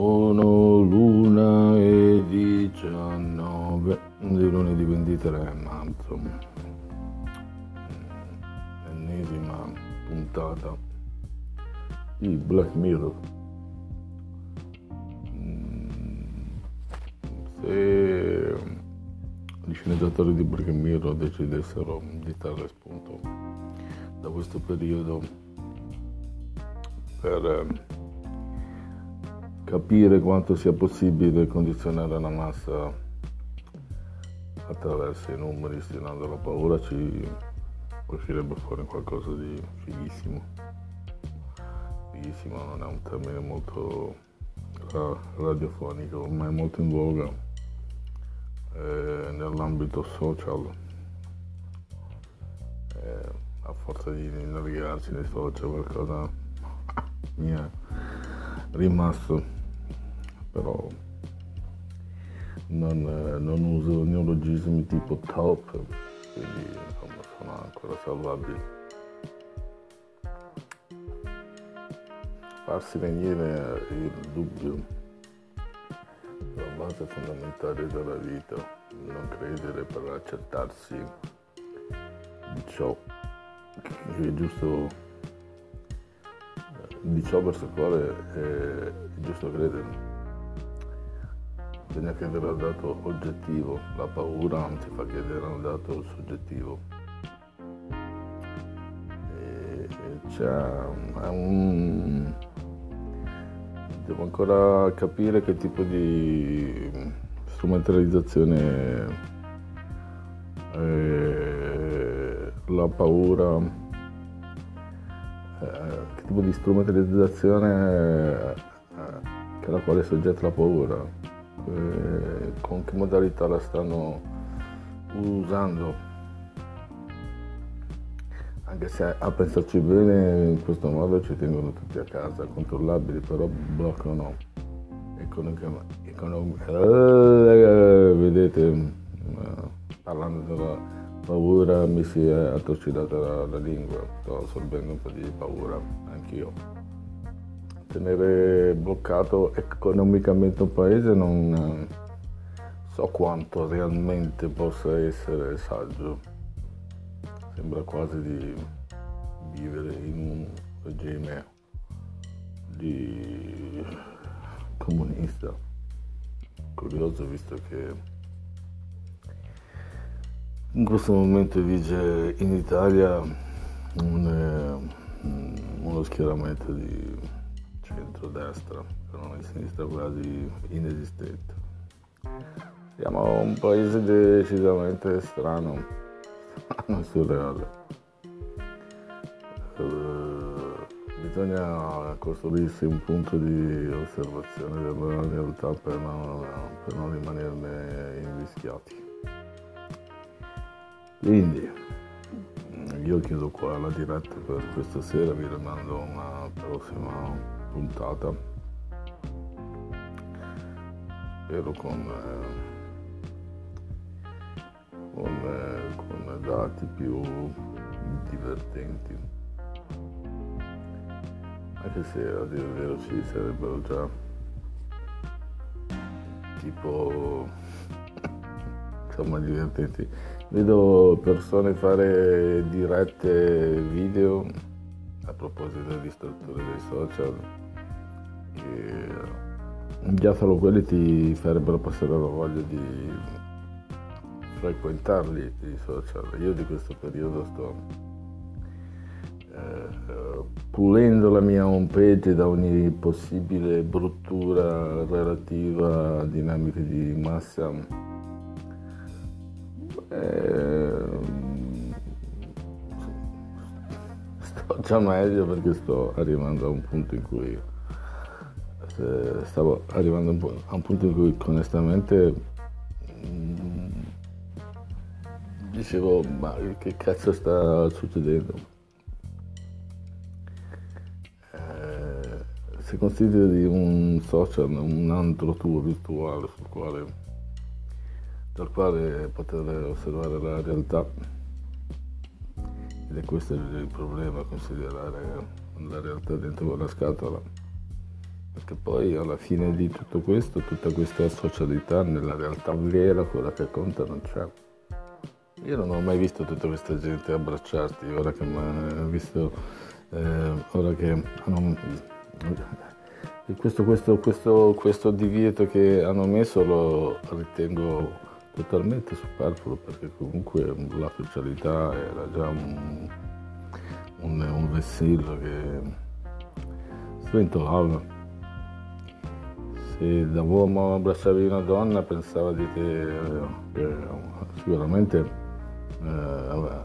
Sono l'una e diciannove di lunedì 23 marzo. Ennesima puntata di Black Mirror. Se gli sceneggiatori di Black Mirror decidessero di trarre spunto da questo periodo per capire quanto sia possibile condizionare la massa attraverso i numeri, stimando la paura, ci uscirebbe fuori qualcosa di fighissimo. Fighissimo non è un termine molto radiofonico, ma è molto in voga eh, nell'ambito social. Eh, a forza di navigarci nei social qualcosa mi è rimasto però non, non uso neologismi tipo top, quindi insomma sono ancora salvabili. Farsi venire il dubbio la base fondamentale della vita, non credere per accettarsi di ciò che è giusto, di ciò verso il quale è giusto credere bisogna credere al dato oggettivo, la paura non ti fa credere al dato soggettivo. E c'è un... Devo ancora capire che tipo di strumentalizzazione eh, la paura, eh, che tipo di strumentalizzazione eh, che alla quale soggetta la paura eh, con che modalità la stanno usando. Anche se a pensarci bene in questo modo ci tengono tutti a casa, controllabili, però bloccano economicamente. Econom- eh, vedete, parlando della paura mi si è attorcidata la, la lingua, sto assorbendo un po' di paura anch'io tenere bloccato economicamente un paese non so quanto realmente possa essere saggio. Sembra quasi di vivere in un regime di comunista. Curioso visto che in questo momento vige in Italia un, uno schieramento di centro-destra, non di sinistra quasi inesistente. Siamo un paese decisamente strano, strano e surreale. Uh, bisogna costruirsi un punto di osservazione della realtà per non, per non rimanerne invischiati. Quindi, io chiudo qua la diretta per questa sera, vi rimando una prossima puntata. Spero con, eh, con, eh, con dati più divertenti. Anche se a dire il vero ci sarebbero già tipo insomma divertenti. Vedo persone fare dirette video a proposito di strutture dei social che già solo quelli ti farebbero passare la voglia di frequentarli i social. Io di questo periodo sto eh, pulendo la mia home page da ogni possibile bruttura relativa a dinamiche di massa. Eh, sto già meglio perché sto arrivando a un punto in cui eh, stavo arrivando a un punto in cui onestamente mm, dicevo ma che cazzo sta succedendo? Eh, se consideri un social un altro tuo virtuale sul quale dal quale poter osservare la realtà ed è questo il problema considerare la realtà dentro la scatola perché poi alla fine di tutto questo, tutta questa socialità, nella realtà vera, quella che conta non c'è. Io non ho mai visto tutta questa gente abbracciarti, ora che, visto, eh, ora che hanno, questo, questo, questo, questo divieto che hanno messo lo ritengo totalmente superfluo perché comunque la socialità era già un, un, un vessillo che sventolava se da uomo abbracciavi una donna pensava di te eh, sicuramente eh,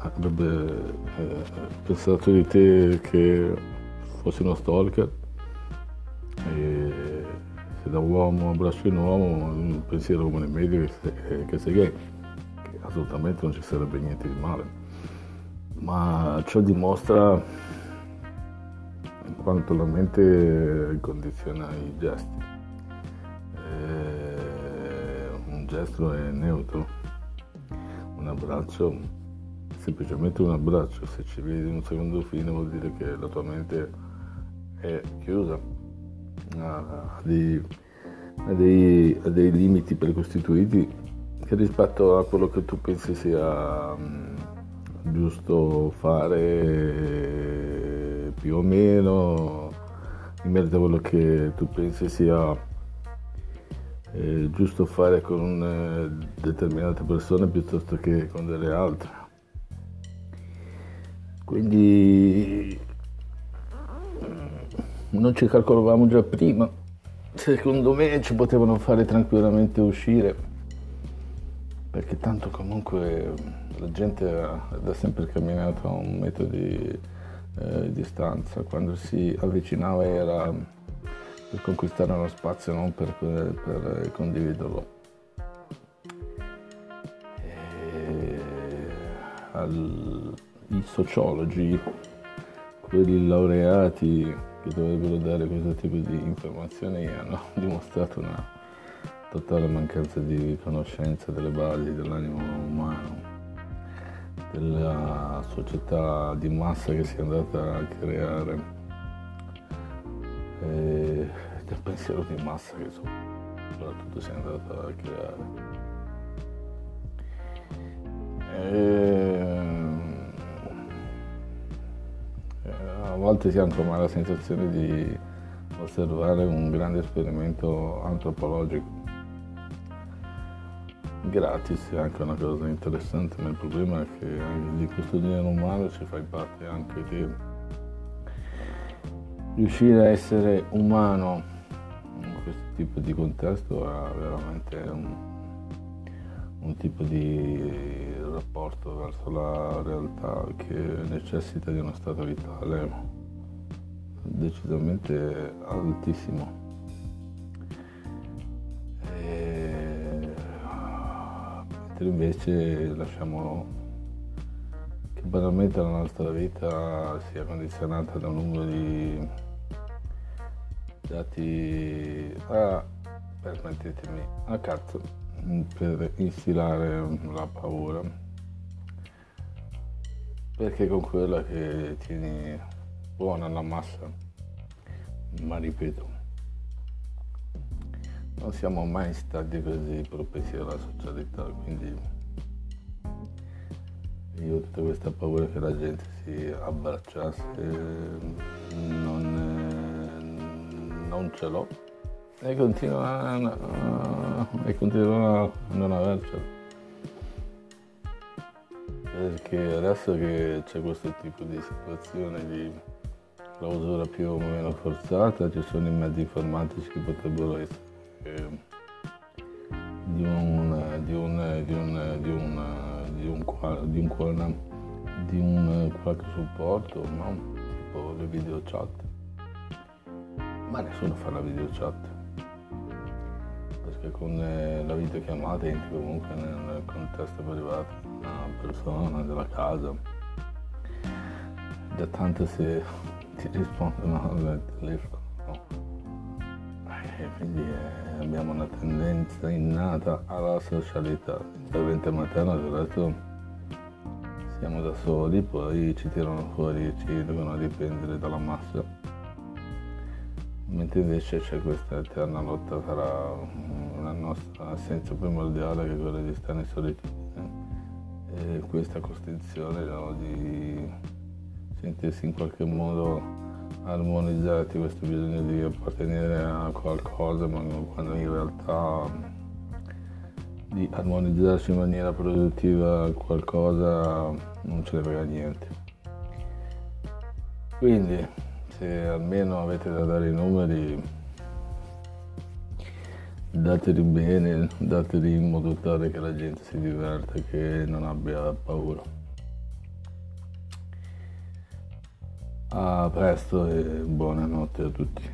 avrebbe eh, pensato di te che fossi uno stalker. E se da uomo abbracci un uomo un pensiero come medio che che sei gay che assolutamente non ci sarebbe niente di male. Ma ciò dimostra quanto la mente condiziona i gesti gesto è neutro, un abbraccio, semplicemente un abbraccio, se ci vedi un secondo fine vuol dire che la tua mente è chiusa, ha dei, ha dei, ha dei limiti precostituiti che rispetto a quello che tu pensi sia um, giusto fare più o meno in merito a quello che tu pensi sia eh, giusto fare con eh, determinate persone piuttosto che con delle altre. Quindi mm, non ci calcolavamo già prima, secondo me ci potevano fare tranquillamente uscire, perché tanto comunque la gente ha sempre camminato a un metro di eh, distanza, quando si avvicinava era per conquistare uno spazio, non per, per, per condividerlo. Al, I sociologi, quelli laureati che dovrebbero dare questo tipo di informazioni, hanno dimostrato una totale mancanza di conoscenza delle basi dell'animo umano, della società di massa che si è andata a creare. E del pensiero di massa che soprattutto si è andato a creare. E, eh, a volte si ha come la sensazione di osservare un grande esperimento antropologico. Gratis è anche una cosa interessante, ma il problema è che di questo genere umano ci fai parte anche di riuscire a essere umano tipo di contesto ha veramente un, un tipo di rapporto verso la realtà che necessita di uno stato vitale decisamente altissimo. E, mentre invece lasciamo banalmente la nostra vita sia condizionata da un numero di dati a, permettetemi, a cazzo per instilare la paura. Perché con quella che tieni buona la massa, ma ripeto, non siamo mai stati così propensi alla socialità, quindi io ho tutta questa paura che la gente si abbracciasse non non ce l'ho e continua a, e continua a non avercelo. Perché adesso che c'è questo tipo di situazione di clausura più o meno forzata, ci sono i mezzi informatici che potrebbero essere di un, di un, un qualche supporto, no? tipo le video chat. Ma nessuno fa la video chat. Perché con eh, la videochiamata entri comunque nel contesto privato di una persona, della casa. Da tanto se ti rispondono al telefono e quindi eh, abbiamo una tendenza innata alla socialità. L'intervento materno del resto siamo da soli poi ci tirano fuori ci devono dipendere dalla massa mentre invece c'è questa eterna lotta tra la nostra essenza primordiale che è quella di stare in solitudine. E questa costrizione no, di sentirsi in qualche modo armonizzati, questo bisogno di appartenere a qualcosa, ma quando in realtà di armonizzarsi in maniera produttiva qualcosa non ce ne frega niente. Quindi se almeno avete da dare i numeri dateli bene, dateli in modo tale che la gente si diverta che non abbia paura. A presto e buonanotte a tutti.